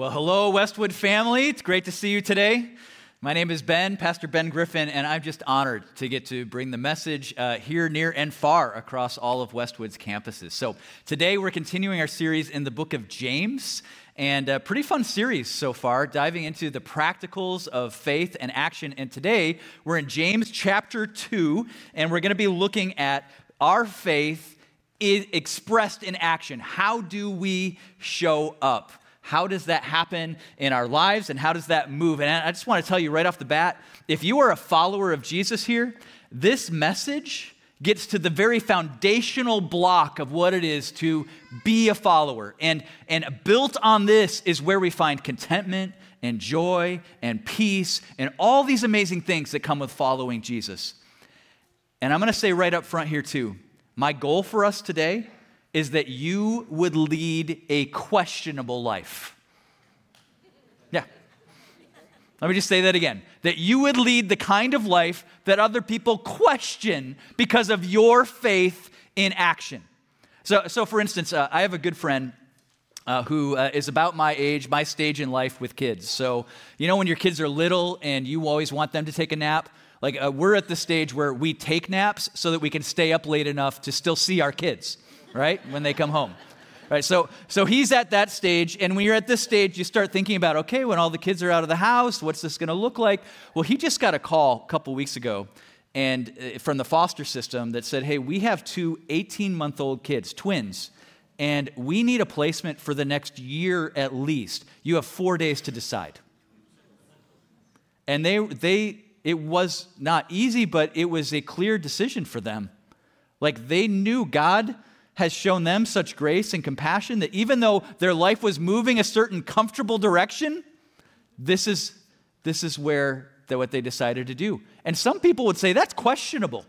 Well, hello, Westwood family. It's great to see you today. My name is Ben, Pastor Ben Griffin, and I'm just honored to get to bring the message uh, here, near, and far across all of Westwood's campuses. So, today we're continuing our series in the book of James, and a pretty fun series so far, diving into the practicals of faith and action. And today we're in James chapter 2, and we're going to be looking at our faith expressed in action. How do we show up? How does that happen in our lives and how does that move? And I just want to tell you right off the bat if you are a follower of Jesus here, this message gets to the very foundational block of what it is to be a follower. And, and built on this is where we find contentment and joy and peace and all these amazing things that come with following Jesus. And I'm going to say right up front here, too my goal for us today is that you would lead a questionable life. Yeah. Let me just say that again. That you would lead the kind of life that other people question because of your faith in action. So, so for instance, uh, I have a good friend uh, who uh, is about my age, my stage in life with kids. So, you know, when your kids are little and you always want them to take a nap, like uh, we're at the stage where we take naps so that we can stay up late enough to still see our kids right? When they come home. Right, so, so he's at that stage, and when you're at this stage, you start thinking about, okay, when all the kids are out of the house, what's this going to look like? Well, he just got a call a couple weeks ago, and uh, from the foster system that said, hey, we have two 18 month old kids, twins, and we need a placement for the next year at least. You have four days to decide. And they, they, it was not easy, but it was a clear decision for them. Like they knew God has shown them such grace and compassion that even though their life was moving a certain comfortable direction, this is, this is where that what they decided to do. And some people would say that's questionable.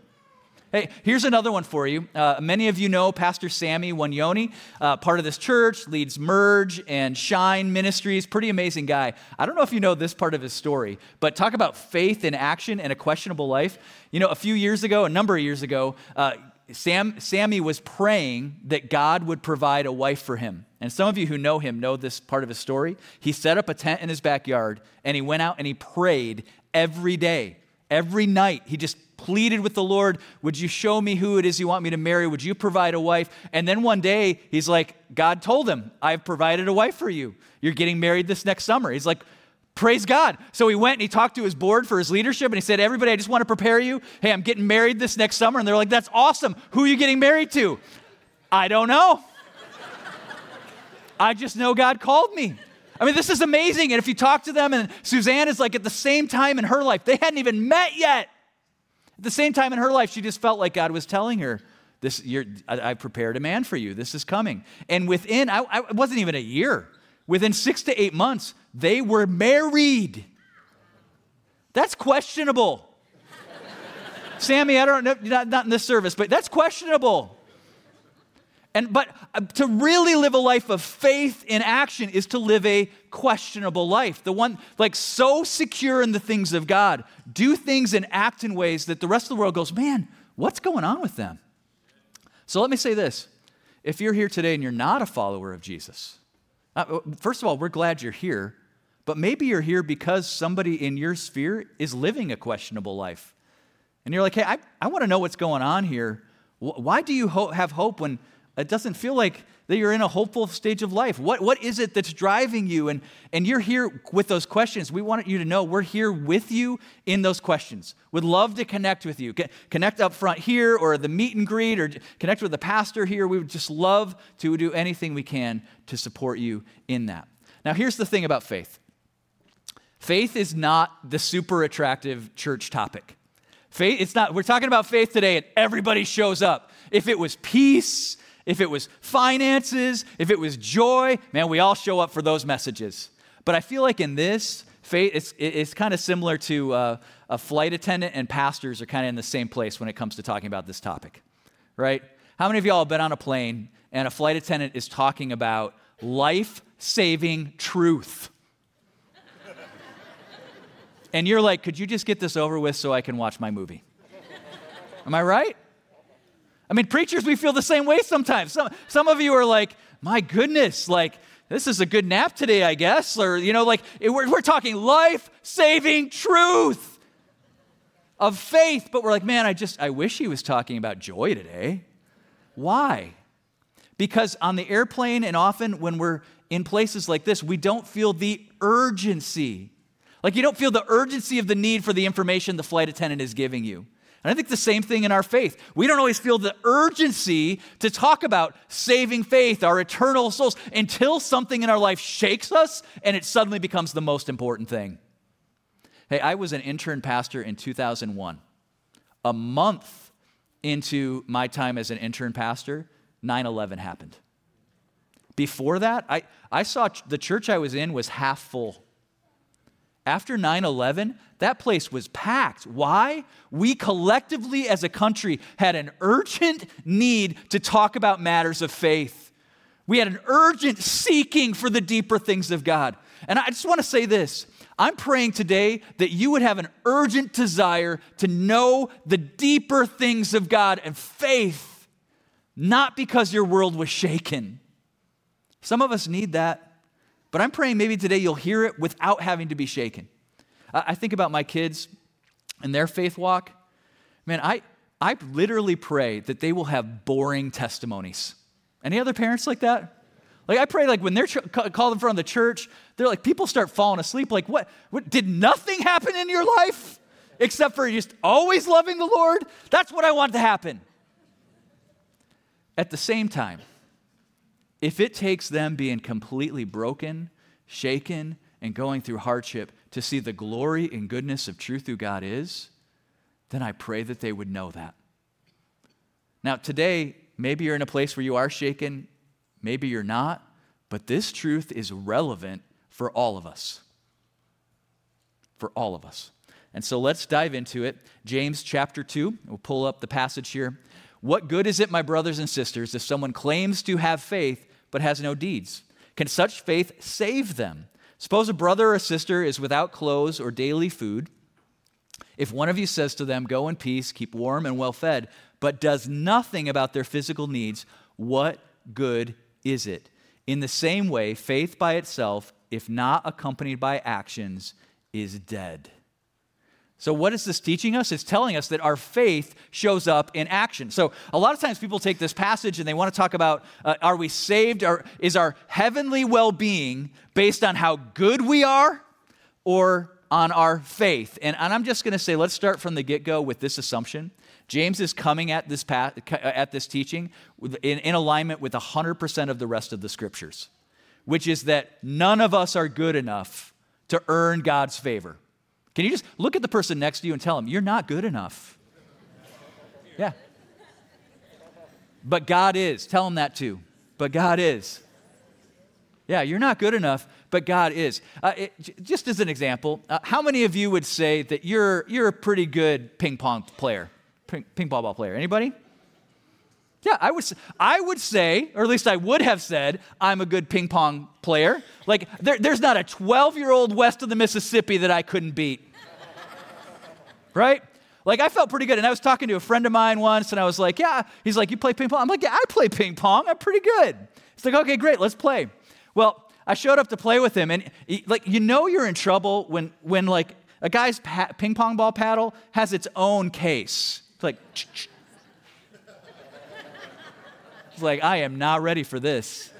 Hey, here's another one for you. Uh, many of you know Pastor Sammy Wanyoni, uh, part of this church, leads Merge and Shine Ministries. Pretty amazing guy. I don't know if you know this part of his story, but talk about faith in action and a questionable life. You know, a few years ago, a number of years ago, uh, Sam, Sammy was praying that God would provide a wife for him. And some of you who know him know this part of his story. He set up a tent in his backyard and he went out and he prayed every day, every night. He just pleaded with the Lord, Would you show me who it is you want me to marry? Would you provide a wife? And then one day, he's like, God told him, I've provided a wife for you. You're getting married this next summer. He's like, Praise God. So he went and he talked to his board for his leadership and he said, Everybody, I just want to prepare you. Hey, I'm getting married this next summer. And they're like, That's awesome. Who are you getting married to? I don't know. I just know God called me. I mean, this is amazing. And if you talk to them, and Suzanne is like at the same time in her life, they hadn't even met yet. At the same time in her life, she just felt like God was telling her, this, you're, I, I prepared a man for you. This is coming. And within, I, I, it wasn't even a year. Within six to eight months, they were married. That's questionable. Sammy, I don't know, not, not in this service, but that's questionable. And but uh, to really live a life of faith in action is to live a questionable life. The one like so secure in the things of God, do things and act in ways that the rest of the world goes, "Man, what's going on with them?" So let me say this. If you're here today and you're not a follower of Jesus, uh, first of all, we're glad you're here, but maybe you're here because somebody in your sphere is living a questionable life. And you're like, hey, I, I want to know what's going on here. Why do you ho- have hope when it doesn't feel like that you're in a hopeful stage of life? What, what is it that's driving you? And, and you're here with those questions. We want you to know we're here with you in those questions. Would love to connect with you. Connect up front here or the meet and greet or connect with the pastor here. We would just love to do anything we can to support you in that. Now, here's the thing about faith faith is not the super attractive church topic. Faith, it's not, we're talking about faith today and everybody shows up. If it was peace, if it was finances, if it was joy, man, we all show up for those messages. But I feel like in this, faith, it's, it's kind of similar to uh, a flight attendant and pastors are kind of in the same place when it comes to talking about this topic, right? How many of y'all have been on a plane and a flight attendant is talking about life saving truth? And you're like, could you just get this over with so I can watch my movie? Am I right? I mean, preachers, we feel the same way sometimes. Some, some of you are like, my goodness, like, this is a good nap today, I guess. Or, you know, like we're, we're talking life saving truth of faith, but we're like, man, I just, I wish he was talking about joy today. Why? Because on the airplane and often when we're in places like this, we don't feel the urgency. Like you don't feel the urgency of the need for the information the flight attendant is giving you. And I think the same thing in our faith. We don't always feel the urgency to talk about saving faith, our eternal souls, until something in our life shakes us and it suddenly becomes the most important thing. Hey, I was an intern pastor in 2001. A month into my time as an intern pastor, 9 11 happened. Before that, I, I saw the church I was in was half full. After 9 11, that place was packed. Why? We collectively as a country had an urgent need to talk about matters of faith. We had an urgent seeking for the deeper things of God. And I just want to say this I'm praying today that you would have an urgent desire to know the deeper things of God and faith, not because your world was shaken. Some of us need that. But I'm praying maybe today you'll hear it without having to be shaken. I think about my kids and their faith walk. Man, I, I literally pray that they will have boring testimonies. Any other parents like that? Like I pray, like when they're ch- called in front of the church, they're like people start falling asleep. Like what? What? Did nothing happen in your life except for just always loving the Lord? That's what I want to happen. At the same time, if it takes them being completely broken, shaken, and going through hardship to see the glory and goodness of truth who God is, then I pray that they would know that. Now, today, maybe you're in a place where you are shaken, maybe you're not, but this truth is relevant for all of us. For all of us. And so let's dive into it. James chapter 2, we'll pull up the passage here. What good is it, my brothers and sisters, if someone claims to have faith but has no deeds? Can such faith save them? Suppose a brother or sister is without clothes or daily food. If one of you says to them, Go in peace, keep warm and well fed, but does nothing about their physical needs, what good is it? In the same way, faith by itself, if not accompanied by actions, is dead. So, what is this teaching us? It's telling us that our faith shows up in action. So, a lot of times people take this passage and they want to talk about uh, are we saved? Or is our heavenly well being based on how good we are or on our faith? And, and I'm just going to say, let's start from the get go with this assumption. James is coming at this, path, at this teaching in, in alignment with 100% of the rest of the scriptures, which is that none of us are good enough to earn God's favor. Can you just look at the person next to you and tell them, you're not good enough? Yeah. But God is. Tell them that too. But God is. Yeah, you're not good enough, but God is. Uh, it, just as an example, uh, how many of you would say that you're, you're a pretty good ping pong player, ping, ping pong ball player? Anybody? Yeah, I would, I would say, or at least I would have said, I'm a good ping pong player. Like, there, there's not a 12 year old west of the Mississippi that I couldn't beat. right? Like, I felt pretty good. And I was talking to a friend of mine once, and I was like, Yeah. He's like, You play ping pong? I'm like, Yeah, I play ping pong. I'm pretty good. He's like, Okay, great, let's play. Well, I showed up to play with him, and he, like, you know, you're in trouble when, when like, a guy's pa- ping pong ball paddle has its own case. It's like, like, I am not ready for this.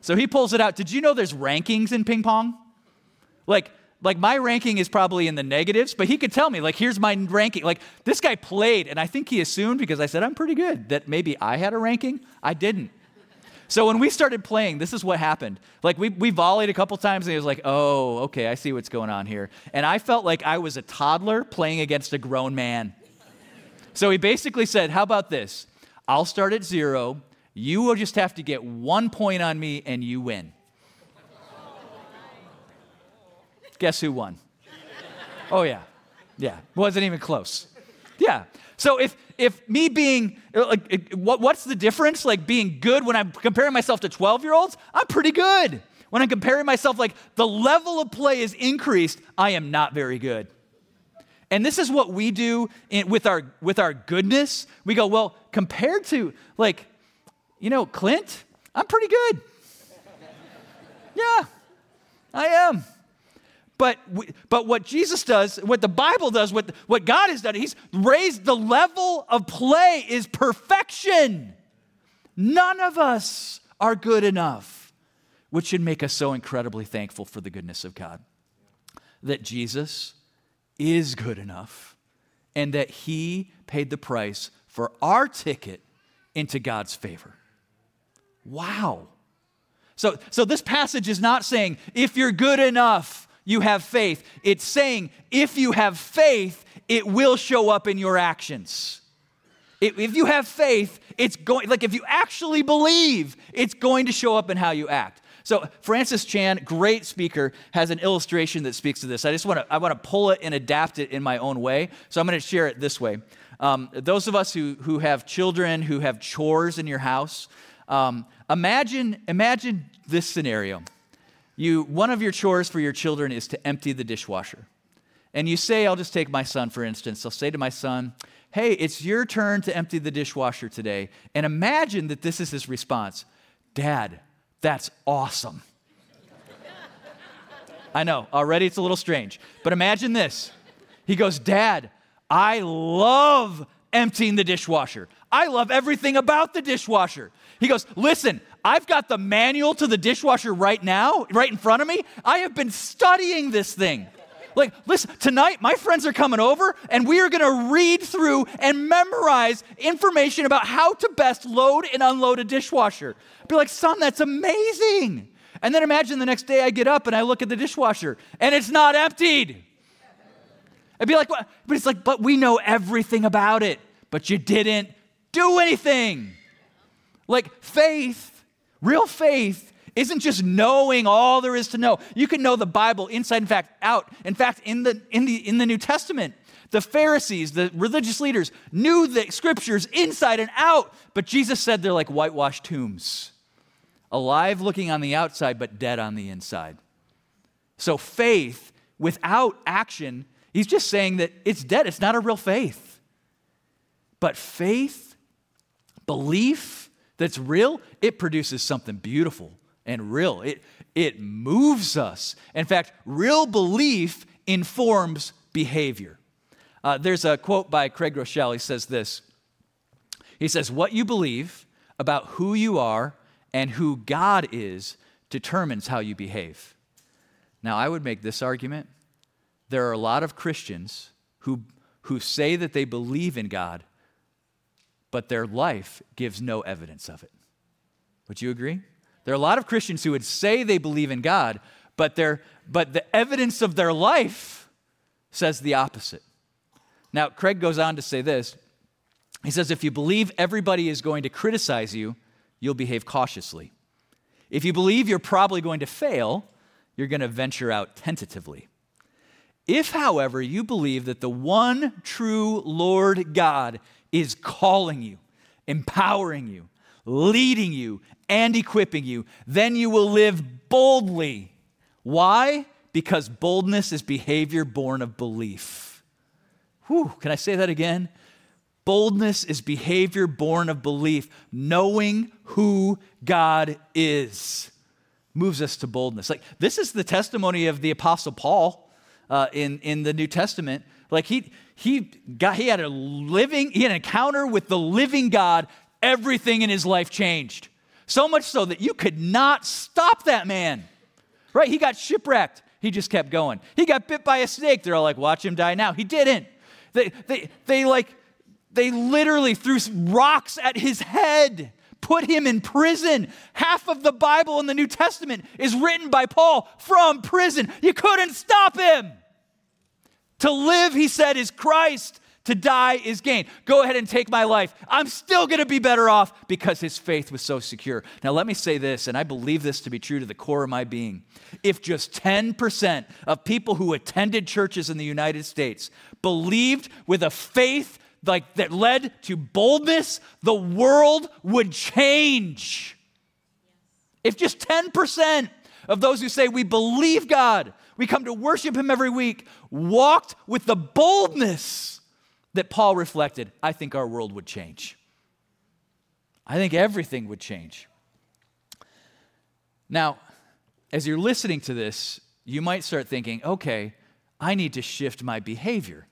So he pulls it out. Did you know there's rankings in ping pong? Like, like my ranking is probably in the negatives, but he could tell me, like, here's my ranking. Like, this guy played, and I think he assumed because I said I'm pretty good that maybe I had a ranking. I didn't. So when we started playing, this is what happened. Like we, we volleyed a couple times and he was like, oh, okay, I see what's going on here. And I felt like I was a toddler playing against a grown man. So he basically said, how about this? I'll start at zero. You will just have to get one point on me and you win. Guess who won? Oh, yeah. Yeah. Wasn't even close. Yeah. So if if me being like what, what's the difference like being good when I'm comparing myself to 12 year olds? I'm pretty good. When I'm comparing myself like the level of play is increased, I am not very good. And this is what we do in, with, our, with our goodness. We go, well, compared to, like, you know, Clint, I'm pretty good. Yeah, I am. But, but what Jesus does, what the Bible does, what, what God has done, He's raised the level of play is perfection. None of us are good enough, which should make us so incredibly thankful for the goodness of God. That Jesus is good enough and that He paid the price for our ticket into God's favor. Wow. So, so this passage is not saying if you're good enough, you have faith. It's saying if you have faith, it will show up in your actions. If you have faith, it's going, like if you actually believe, it's going to show up in how you act. So Francis Chan, great speaker, has an illustration that speaks to this. I just want to I want to pull it and adapt it in my own way. So I'm going to share it this way. Um, those of us who who have children who have chores in your house, um, imagine imagine this scenario. You one of your chores for your children is to empty the dishwasher, and you say, I'll just take my son for instance. I'll say to my son hey, it's your turn to empty the dishwasher today. And imagine that this is his response Dad, that's awesome. I know, already it's a little strange. But imagine this. He goes, Dad, I love emptying the dishwasher. I love everything about the dishwasher. He goes, Listen, I've got the manual to the dishwasher right now, right in front of me. I have been studying this thing. Like, listen, tonight my friends are coming over and we are going to read through and memorize information about how to best load and unload a dishwasher. Be like, son, that's amazing. And then imagine the next day I get up and I look at the dishwasher and it's not emptied. I'd be like, what? But it's like, but we know everything about it, but you didn't do anything. Like faith, real faith isn't just knowing all there is to know. You can know the Bible inside, in fact, out. In fact, in the, in the, in the New Testament, the Pharisees, the religious leaders, knew the scriptures inside and out, but Jesus said they're like whitewashed tombs, alive looking on the outside, but dead on the inside. So, faith without action, he's just saying that it's dead. It's not a real faith. But faith, belief that's real, it produces something beautiful and real. It, it moves us. In fact, real belief informs behavior. Uh, there's a quote by Craig Groeschel. He says this He says, What you believe about who you are and who God is determines how you behave. Now, I would make this argument. There are a lot of Christians who, who say that they believe in God, but their life gives no evidence of it. Would you agree? There are a lot of Christians who would say they believe in God, but, but the evidence of their life says the opposite. Now, Craig goes on to say this. He says, if you believe everybody is going to criticize you, you'll behave cautiously. If you believe you're probably going to fail, you're going to venture out tentatively. If, however, you believe that the one true Lord God is calling you, empowering you, leading you, and equipping you. Then you will live boldly. Why? Because boldness is behavior born of belief. Whew, can I say that again? Boldness is behavior born of belief, knowing who God is. Moves us to boldness. Like, this is the testimony of the Apostle Paul uh, in, in the New Testament. Like, he, he, got, he had a living, he had an encounter with the living God everything in his life changed. So much so that you could not stop that man. Right? He got shipwrecked. He just kept going. He got bit by a snake. They're all like, watch him die now. He didn't. They, they, they like, they literally threw rocks at his head, put him in prison. Half of the Bible in the New Testament is written by Paul from prison. You couldn't stop him. To live, he said, is Christ. To die is gain. Go ahead and take my life. I'm still going to be better off because his faith was so secure. Now, let me say this, and I believe this to be true to the core of my being. If just 10% of people who attended churches in the United States believed with a faith like that led to boldness, the world would change. If just 10% of those who say we believe God, we come to worship him every week, walked with the boldness that Paul reflected, I think our world would change. I think everything would change. Now, as you're listening to this, you might start thinking, okay, I need to shift my behavior.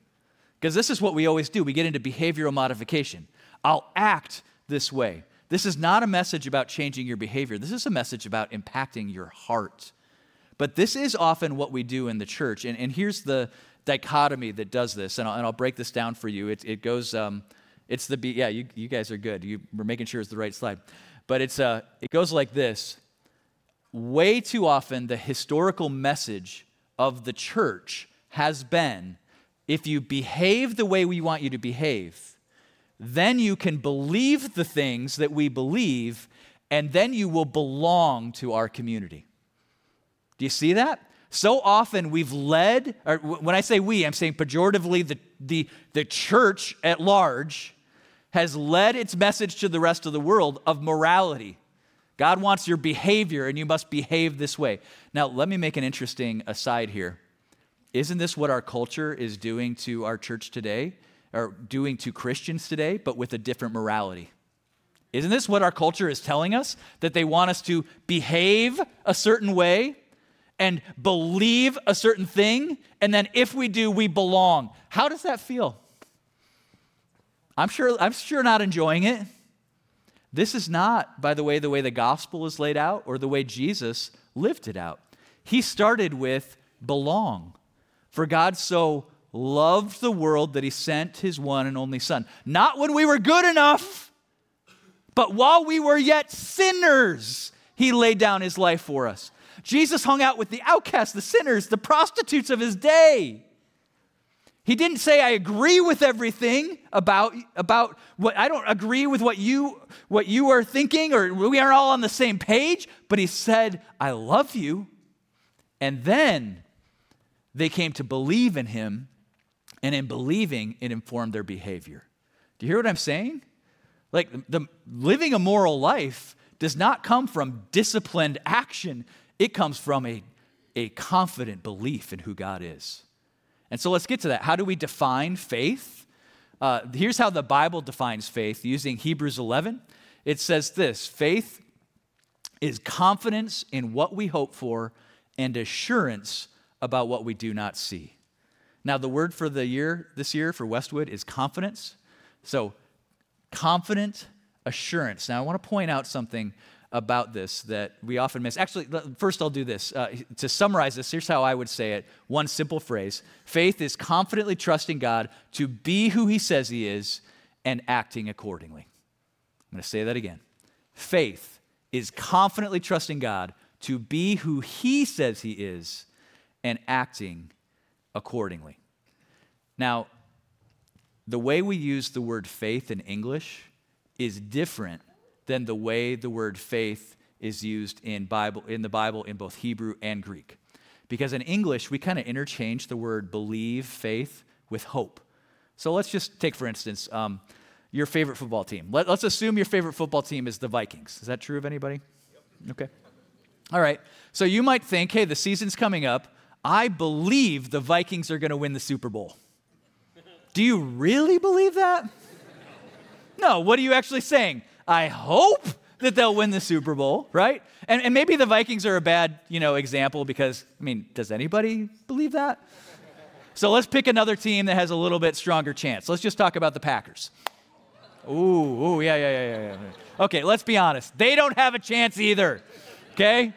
Because this is what we always do. We get into behavioral modification. I'll act this way. This is not a message about changing your behavior. This is a message about impacting your heart. But this is often what we do in the church. And, and here's the dichotomy that does this. And I'll, and I'll break this down for you. It, it goes, um, it's the, yeah, you, you guys are good. You, we're making sure it's the right slide. But it's, uh, it goes like this. Way too often, the historical message of the church has been if you behave the way we want you to behave, then you can believe the things that we believe, and then you will belong to our community. Do you see that? So often we've led, or when I say we, I'm saying pejoratively, the, the, the church at large has led its message to the rest of the world of morality. God wants your behavior, and you must behave this way. Now, let me make an interesting aside here. Isn't this what our culture is doing to our church today, or doing to Christians today, but with a different morality? Isn't this what our culture is telling us? That they want us to behave a certain way and believe a certain thing, and then if we do, we belong. How does that feel? I'm sure, I'm sure not enjoying it. This is not, by the way, the way the gospel is laid out or the way Jesus lived it out. He started with belong. For God so loved the world that he sent his one and only Son. Not when we were good enough, but while we were yet sinners, he laid down his life for us. Jesus hung out with the outcasts, the sinners, the prostitutes of his day. He didn't say, I agree with everything about, about what I don't agree with what you what you are thinking, or we aren't all on the same page, but he said, I love you. And then they came to believe in him, and in believing, it informed their behavior. Do you hear what I'm saying? Like the living a moral life does not come from disciplined action, it comes from a, a confident belief in who God is. And so let's get to that. How do we define faith? Uh, here's how the Bible defines faith using Hebrews 11. It says this faith is confidence in what we hope for and assurance about what we do not see. Now, the word for the year this year for Westwood is confidence. So, confident assurance. Now, I want to point out something about this that we often miss. Actually, first I'll do this. Uh, to summarize this, here's how I would say it one simple phrase Faith is confidently trusting God to be who He says He is and acting accordingly. I'm going to say that again. Faith is confidently trusting God to be who He says He is and acting accordingly. Now, the way we use the word faith in English is different than the way the word faith is used in Bible in the Bible in both Hebrew and Greek. Because in English we kind of interchange the word believe, faith with hope. So let's just take for instance um, your favorite football team. Let, us assume your favorite football team is the Vikings. Is that true of anybody? Yep. Okay. All right. So you might think, hey, the season's coming up. I believe the Vikings are going to win the Super Bowl. Do you really believe that? No, what are you actually saying? I hope that they'll win the Super Bowl, right? And, and maybe the Vikings are a bad, you know, example because, I mean, does anybody believe that? So let's pick another team that has a little bit stronger chance. Let's just talk about the Packers. Ooh, ooh, yeah, yeah, yeah, yeah. Okay, let's be honest. They don't have a chance either. Okay?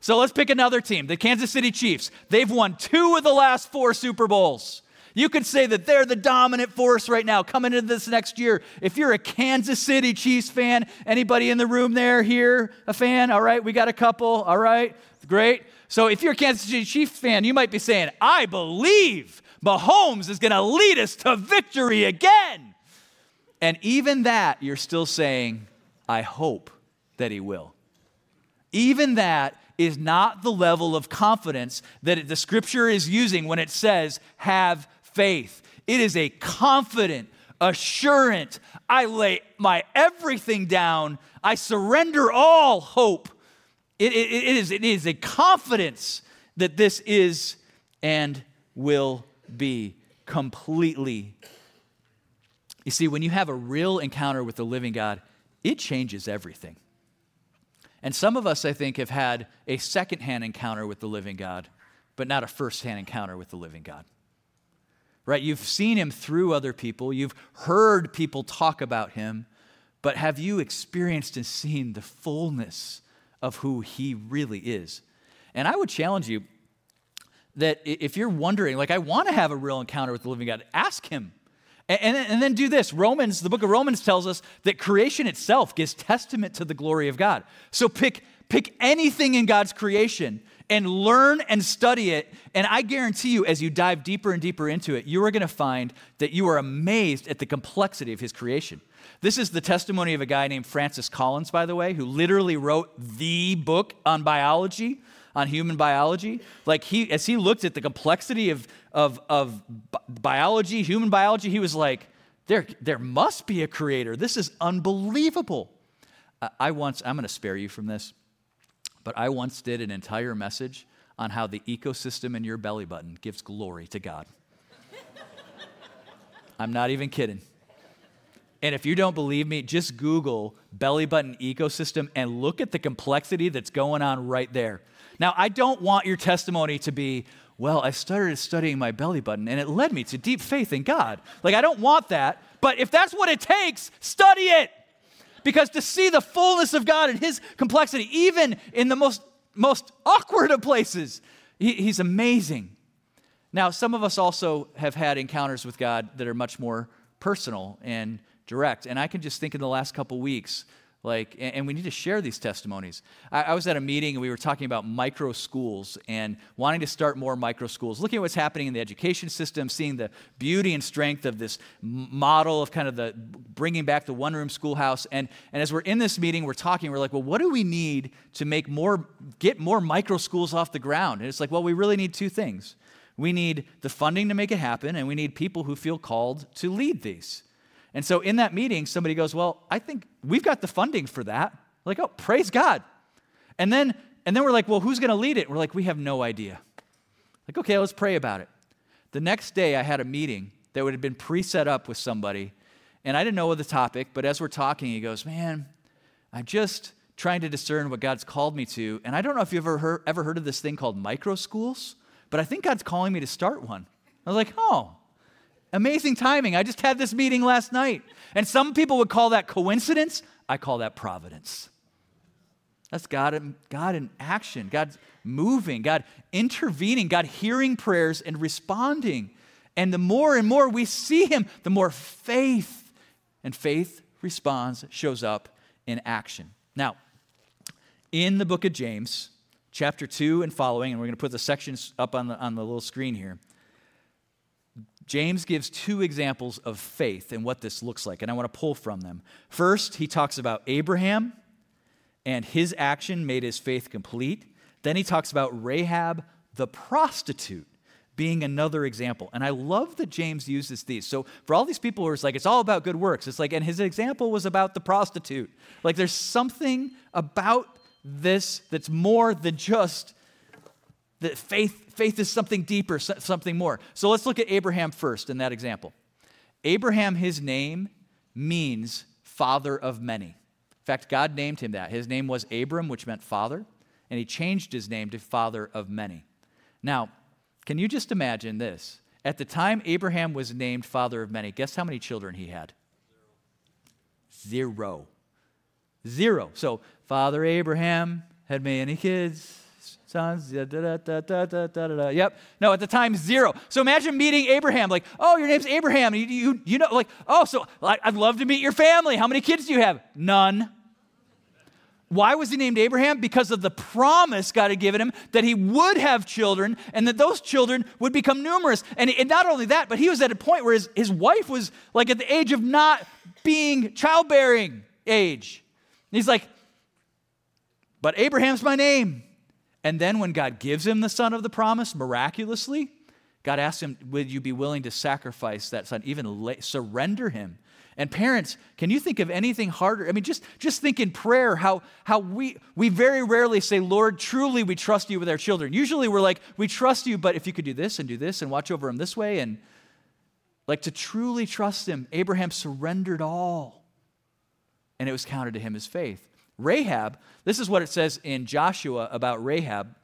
So let's pick another team, the Kansas City Chiefs. They've won two of the last four Super Bowls. You could say that they're the dominant force right now coming into this next year. If you're a Kansas City Chiefs fan, anybody in the room there here a fan? All right, we got a couple. All right, great. So if you're a Kansas City Chiefs fan, you might be saying, I believe Mahomes is going to lead us to victory again. And even that, you're still saying, I hope that he will. Even that is not the level of confidence that the scripture is using when it says, have faith. It is a confident, assurance. I lay my everything down. I surrender all hope. It, it, it, is, it is a confidence that this is and will be completely. You see, when you have a real encounter with the living God, it changes everything. And some of us, I think, have had a secondhand encounter with the living God, but not a firsthand encounter with the living God. Right? You've seen him through other people, you've heard people talk about him, but have you experienced and seen the fullness of who he really is? And I would challenge you that if you're wondering, like, I want to have a real encounter with the living God, ask him. And, and, then do this. Romans, the book of Romans tells us that creation itself gives testament to the glory of God. So pick, pick anything in God's creation and learn and study it. And I guarantee you, as you dive deeper and deeper into it, you are going to find that you are amazed at the complexity of his creation. This is the testimony of a guy named Francis Collins, by the way, who literally wrote the book on biology on human biology. Like he, as he looked at the complexity of, of, of biology, human biology, he was like, there, there must be a creator. This is unbelievable. I once, I'm going to spare you from this, but I once did an entire message on how the ecosystem in your belly button gives glory to God. I'm not even kidding. And if you don't believe me, just Google belly button ecosystem and look at the complexity that's going on right there. Now, I don't want your testimony to be, well, I started studying my belly button and it led me to deep faith in God. Like, I don't want that. But if that's what it takes, study it. Because to see the fullness of God and His complexity, even in the most, most awkward of places, he, He's amazing. Now, some of us also have had encounters with God that are much more personal and direct. And I can just think in the last couple weeks, like and, we need to share these testimonies. I, was at a meeting and we were talking about micro schools and wanting to start more micro schools looking at what's happening in the education system seeing the beauty and strength of this model of kind of the bringing back the one room schoolhouse. And, and as we're in this meeting we're talking we're like well what do we need to make more get more micro schools off the ground? And it's like well we really need two things. We need the funding to make it happen and we need people who feel called to lead these and so in that meeting, somebody goes, Well, I think we've got the funding for that. We're like, oh, praise God. And then and then we're like, well, who's going to lead it? We're like, we have no idea. Like, okay, let's pray about it. The next day I had a meeting that would have been pre-set up with somebody, and I didn't know the topic, but as we're talking, he goes, Man, I'm just trying to discern what God's called me to. And I don't know if you've ever heard, ever heard of this thing called micro schools, but I think God's calling me to start one. I was like, oh, Amazing timing. I just had this meeting last night. And some people would call that coincidence. I call that providence. That's God in, God in action, God moving, God intervening, God hearing prayers and responding. And the more and more we see Him, the more faith and faith responds, shows up in action. Now, in the book of James, chapter 2 and following, and we're going to put the sections up on the, on the little screen here. James gives two examples of faith and what this looks like, and I want to pull from them. First, he talks about Abraham and his action made his faith complete. Then he talks about Rahab the prostitute being another example. And I love that James uses these. So for all these people who are like, it's all about good works, it's like, and his example was about the prostitute. Like there's something about this that's more than just that faith, faith is something deeper, something more. So let's look at Abraham first in that example. Abraham, his name means father of many. In fact, God named him that. His name was Abram, which meant father, and he changed his name to father of many. Now, can you just imagine this? At the time Abraham was named father of many, guess how many children he had? Zero. Zero. So, Father Abraham had many kids sons. Yep. No, at the time, zero. So imagine meeting Abraham. Like, oh, your name's Abraham. You, you, you know, like, oh, so I'd love to meet your family. How many kids do you have? None. Why was he named Abraham? Because of the promise God had given him that he would have children and that those children would become numerous. And, and not only that, but he was at a point where his, his wife was like at the age of not being childbearing age. And he's like, but Abraham's my name. And then when God gives him the son of the promise miraculously, God asks him, Would you be willing to sacrifice that son, even surrender him? And parents, can you think of anything harder? I mean, just, just think in prayer how, how we, we very rarely say, Lord, truly we trust you with our children. Usually we're like, we trust you, but if you could do this and do this and watch over him this way, and like to truly trust him, Abraham surrendered all. And it was counted to him as faith. Rahab, this is what it says in Joshua about Rahab.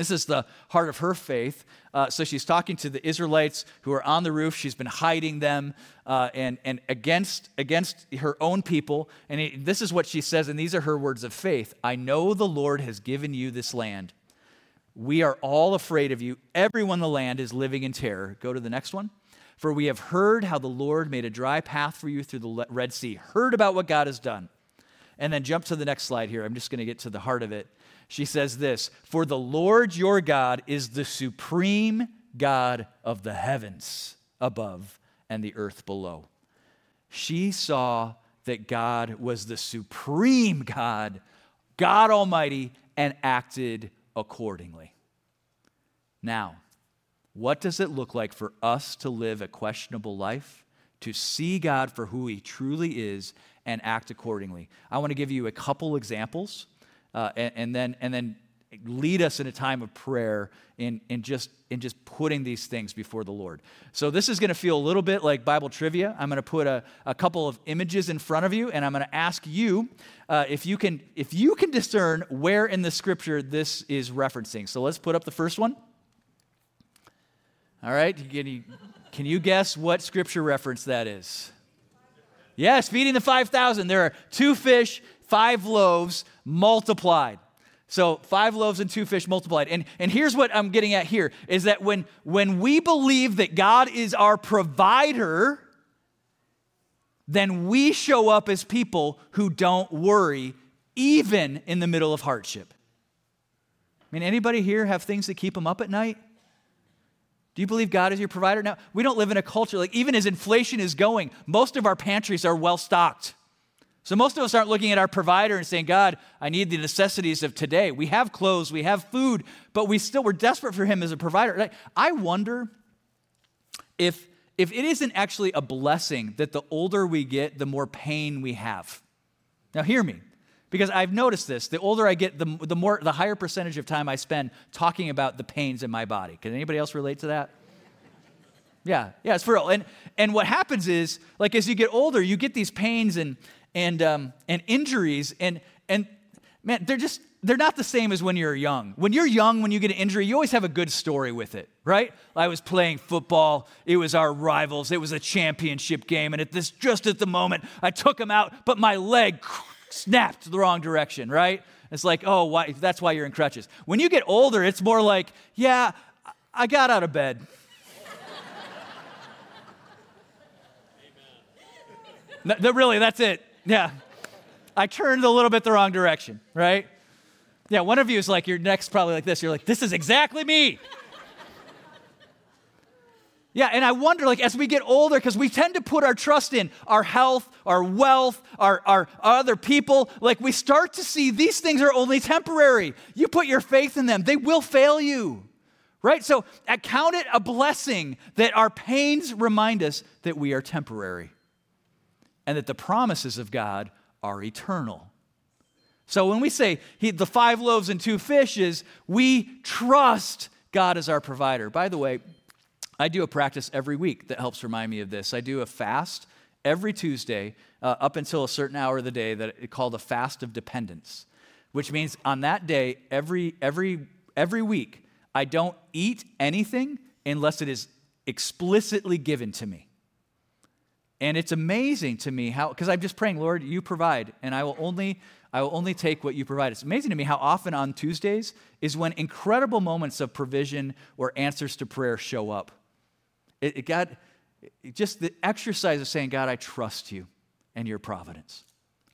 This is the heart of her faith. Uh, so she's talking to the Israelites who are on the roof. She's been hiding them uh, and, and against, against her own people. And it, this is what she says, and these are her words of faith I know the Lord has given you this land. We are all afraid of you. Everyone in the land is living in terror. Go to the next one. For we have heard how the Lord made a dry path for you through the Red Sea, heard about what God has done. And then jump to the next slide here. I'm just going to get to the heart of it she says this For the Lord your God is the supreme God of the heavens above and the earth below. She saw that God was the supreme God, God Almighty, and acted accordingly. Now, what does it look like for us to live a questionable life? To see God for who He truly is and act accordingly. I want to give you a couple examples uh, and, and, then, and then lead us in a time of prayer in, in, just, in just putting these things before the Lord. So, this is going to feel a little bit like Bible trivia. I'm going to put a, a couple of images in front of you, and I'm going to ask you uh, if, you can, if you can discern where in the scripture this is referencing. So, let's put up the first one. All right, can you, can you guess what scripture reference that is? Yes, feeding the 5,000. There are two fish, five loaves multiplied. So five loaves and two fish multiplied. And, and here's what I'm getting at here is that when, when we believe that God is our provider, then we show up as people who don't worry even in the middle of hardship. I mean, anybody here have things that keep them up at night? Do you believe God is your provider? Now, we don't live in a culture like even as inflation is going, most of our pantries are well stocked. So most of us aren't looking at our provider and saying, God, I need the necessities of today. We have clothes, we have food, but we still, we're desperate for him as a provider. I wonder if, if it isn't actually a blessing that the older we get, the more pain we have. Now hear me, because I've noticed this. The older I get, the, the more, the higher percentage of time I spend talking about the pains in my body. Can anybody else relate to that? Yeah, yeah, it's for real. And, and what happens is, like, as you get older, you get these pains and, and, um, and injuries. And, and man, they're just, they're not the same as when you're young. When you're young, when you get an injury, you always have a good story with it, right? I was playing football. It was our rivals. It was a championship game. And at this, just at the moment, I took him out, but my leg snapped the wrong direction, right? It's like, oh, why, that's why you're in crutches. When you get older, it's more like, yeah, I got out of bed. no, really, that's it. Yeah. I turned a little bit the wrong direction, right? Yeah, one of you is like, your neck's probably like this. You're like, this is exactly me. Yeah, and I wonder, like, as we get older, because we tend to put our trust in our health, our wealth, our, our, other people, like, we start to see these things are only temporary. You put your faith in them, they will fail you, right? So, count it a blessing that our pains remind us that we are temporary and that the promises of God are eternal. So when we say he, the five loaves and two fishes, we trust God as our provider. By the way, I do a practice every week that helps remind me of this. I do a fast every Tuesday uh, up until a certain hour of the day that it called a fast of dependence, which means on that day, every, every, every week, I don't eat anything unless it is explicitly given to me. And it's amazing to me how, because I'm just praying, Lord, you provide, and I will only, I will only take what you provide. It's amazing to me how often on Tuesdays is when incredible moments of provision or answers to prayer show up. It, it God, it, just the exercise of saying, God, I trust you and your providence.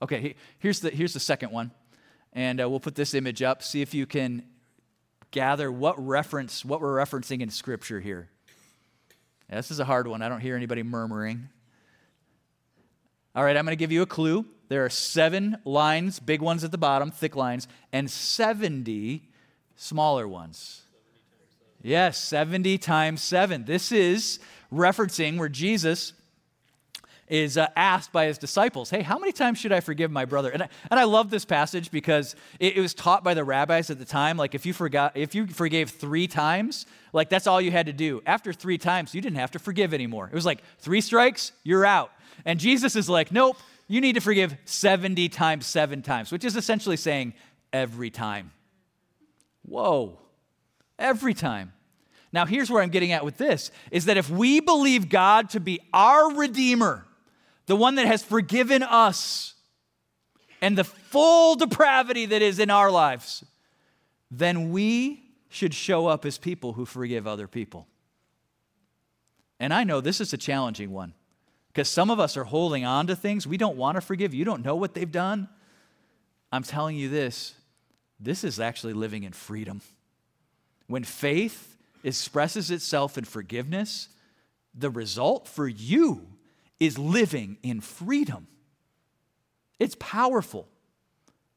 Okay, here's the, here's the second one. And uh, we'll put this image up. See if you can gather what reference, what we're referencing in Scripture here. Yeah, this is a hard one. I don't hear anybody murmuring. All right, I'm going to give you a clue. There are seven lines, big ones at the bottom, thick lines, and 70 smaller ones. Yes, 70 times 7. This is referencing where Jesus is uh, asked by his disciples, Hey, how many times should I forgive my brother? And I, and I love this passage because it, it, was taught by the rabbis at the time. Like, if you, forgot, if you forgave three times, like that's all you had to do. After three times, you didn't have to forgive anymore. It was like three strikes, you're out. And Jesus is like, nope, you need to forgive 70 times, seven times, which is essentially saying every time. Whoa, every time. Now, here's where I'm getting at with this is that if we believe God to be our Redeemer, the one that has forgiven us and the full depravity that is in our lives, then we should show up as people who forgive other people. And I know this is a challenging one because some of us are holding on to things we don't want to forgive. You don't know what they've done. I'm telling you this this is actually living in freedom. When faith expresses itself in forgiveness, the result for you is living in freedom. It's powerful.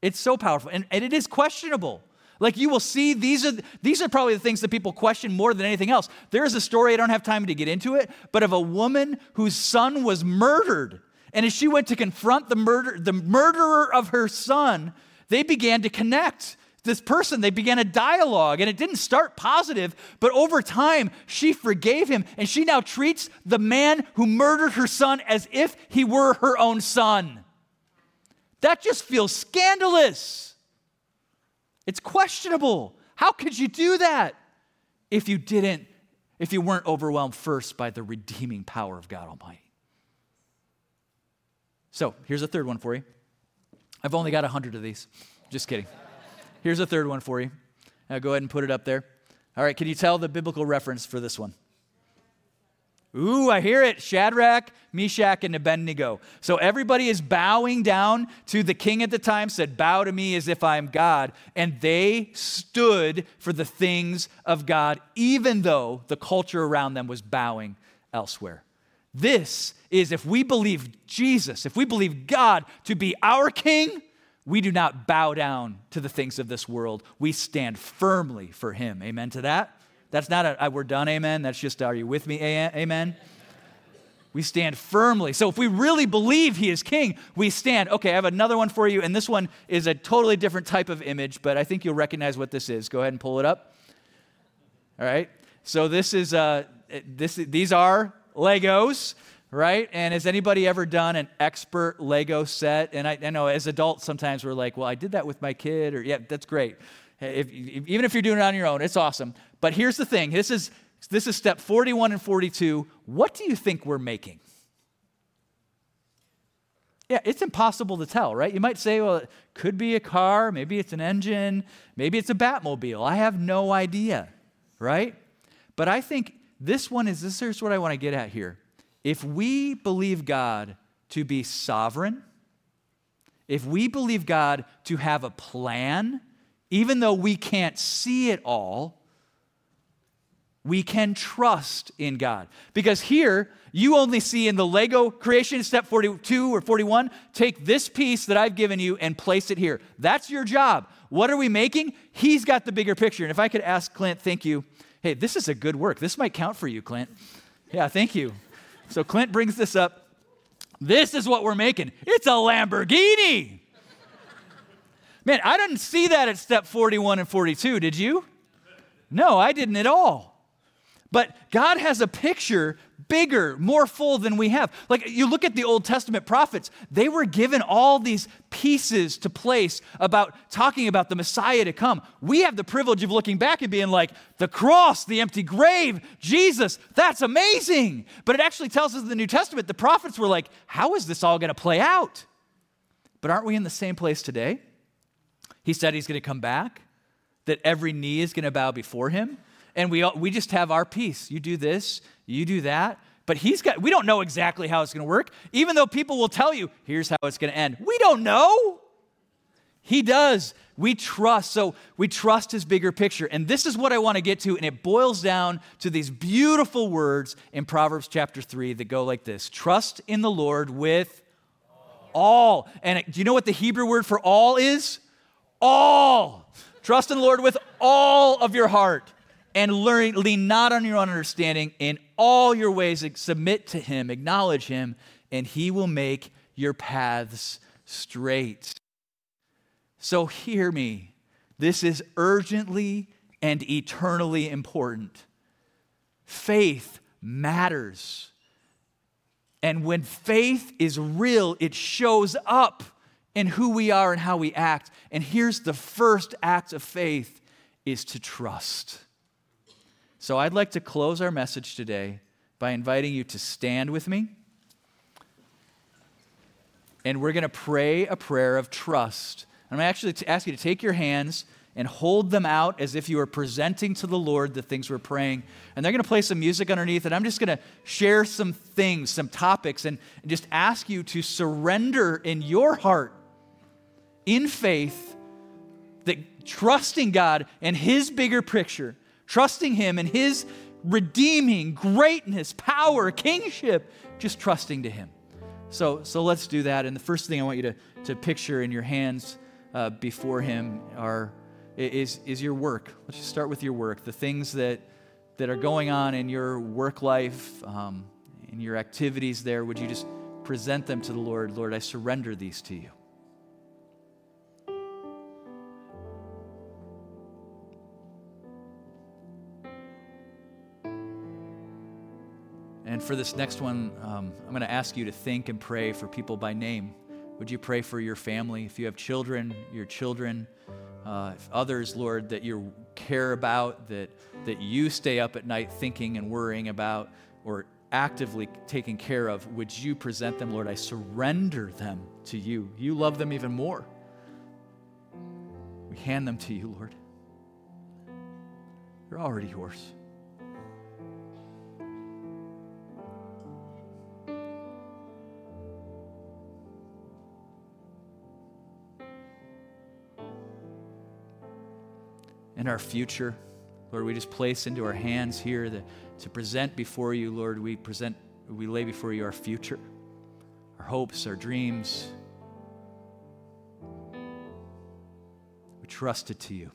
It's so powerful. And, and it is questionable. Like you will see, these are, these are probably the things that people question more than anything else. There is a story, I don't have time to get into it, but of a woman whose son was murdered. And as she went to confront the, murder, the murderer of her son, they began to connect. This person, they began a dialogue, and it didn't start positive, but over time, she forgave him, and she now treats the man who murdered her son as if he were her own son. That just feels scandalous. It's questionable. How could you do that if you didn't, if you weren't overwhelmed first by the redeeming power of God Almighty? So here's a third one for you. I've only got a hundred of these. Just kidding. Here's a third one for you. Now go ahead and put it up there. All right, can you tell the biblical reference for this one? Ooh, I hear it. Shadrach, Meshach, and Abednego. So everybody is bowing down to the king at the time, said, Bow to me as if I am God. And they stood for the things of God, even though the culture around them was bowing elsewhere. This is if we believe Jesus, if we believe God to be our king, we do not bow down to the things of this world. We stand firmly for him. Amen to that? That's not a, we're done, amen. That's just, are you with me, amen? We stand firmly. So if we really believe he is king, we stand. Okay, I have another one for you, and this one is a totally different type of image, but I think you'll recognize what this is. Go ahead and pull it up. All right. So this is uh, this these are Legos, right? And has anybody ever done an expert Lego set? And I, I know as adults sometimes we're like, well, I did that with my kid, or yeah, that's great. If, even if you're doing it on your own, it's awesome. But here's the thing this is, this is step 41 and 42. What do you think we're making? Yeah, it's impossible to tell, right? You might say, well, it could be a car, maybe it's an engine, maybe it's a Batmobile. I have no idea, right? But I think this one is this is what I want to get at here. If we believe God to be sovereign, if we believe God to have a plan even though we can't see it all, we can trust in God. Because here, you only see in the Lego creation, step 42 or 41, take this piece that I've given you and place it here. That's your job. What are we making? He's got the bigger picture. And if I could ask Clint, thank you. Hey, this is a good work. This might count for you, Clint. Yeah, thank you. So Clint brings this up. This is what we're making. It's a Lamborghini. Man, I didn't see that at step 41 and 42, did you? No, I didn't at all. But God has a picture bigger, more full than we have. Like you look at the Old Testament prophets, they were given all these pieces to place about talking about the Messiah to come. We have the privilege of looking back and being like, the cross, the empty grave, Jesus, that's amazing. But it actually tells us in the New Testament, the prophets were like, how is this all going to play out? But aren't we in the same place today? He said he's going to come back, that every knee is going to bow before him. And we, we just have our piece. You do this, you do that. But he's got, we don't know exactly how it's going to work. Even though people will tell you, here's how it's going to end. We don't know. He does. We trust. So we trust his bigger picture. And this is what I want to get to. And it boils down to these beautiful words in Proverbs chapter 3 that go like this Trust in the Lord with all. And do you know what the Hebrew word for all is? all. Trust in the Lord with all of your heart and learn, lean not on your own understanding. In all your ways, submit to Him, acknowledge Him, and He will make your paths straight. So hear me. This is urgently and eternally important. Faith matters. And when faith is real, it shows up in who we are and how we act. And here's the first act of faith is to trust. So I'd like to close our message today by inviting you to stand with me. And we're going to pray a prayer of trust. I'm going to actually ask you to take your hands and hold them out as if you were presenting to the Lord the things we're praying. And they're going to play some music underneath, and I'm just going to share some things, some topics, and, and just ask you to surrender in your heart, in faith, that trusting God and His bigger picture, trusting Him and His redeeming greatness, power, kingship, just trusting to Him. So, so let's do that. And the first thing I want you to, to picture in your hands uh, before Him are is, is your work. Let's just start with your work. The things that, that are going on in your work life, um, in your activities there, would you just present them to the Lord? Lord, I surrender these to you. And for this next one, um, I'm going to ask you to think and pray for people by name. Would you pray for your family? If you have children, your children uh, others, Lord, that you care about, that, that you stay up at night thinking and worrying about, or actively taking care of, would you present them, Lord? I surrender them to you. You love them even more. We hand them to you, Lord. They're already yours. And our future. Lord, we just place into our hands here the, to present before you, Lord, we present, we lay before you our future, our hopes, our dreams. We trust it to you.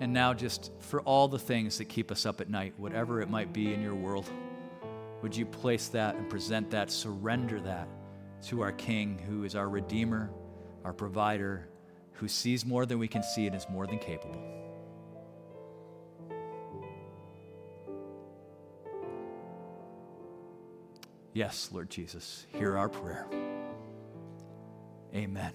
And now, just for all the things that keep us up at night, whatever it might be in your world, would you place that and present that, surrender that to our King, who is our Redeemer, our provider, who sees more than we can see and is more than capable. Yes, Lord Jesus, hear our prayer. Amen.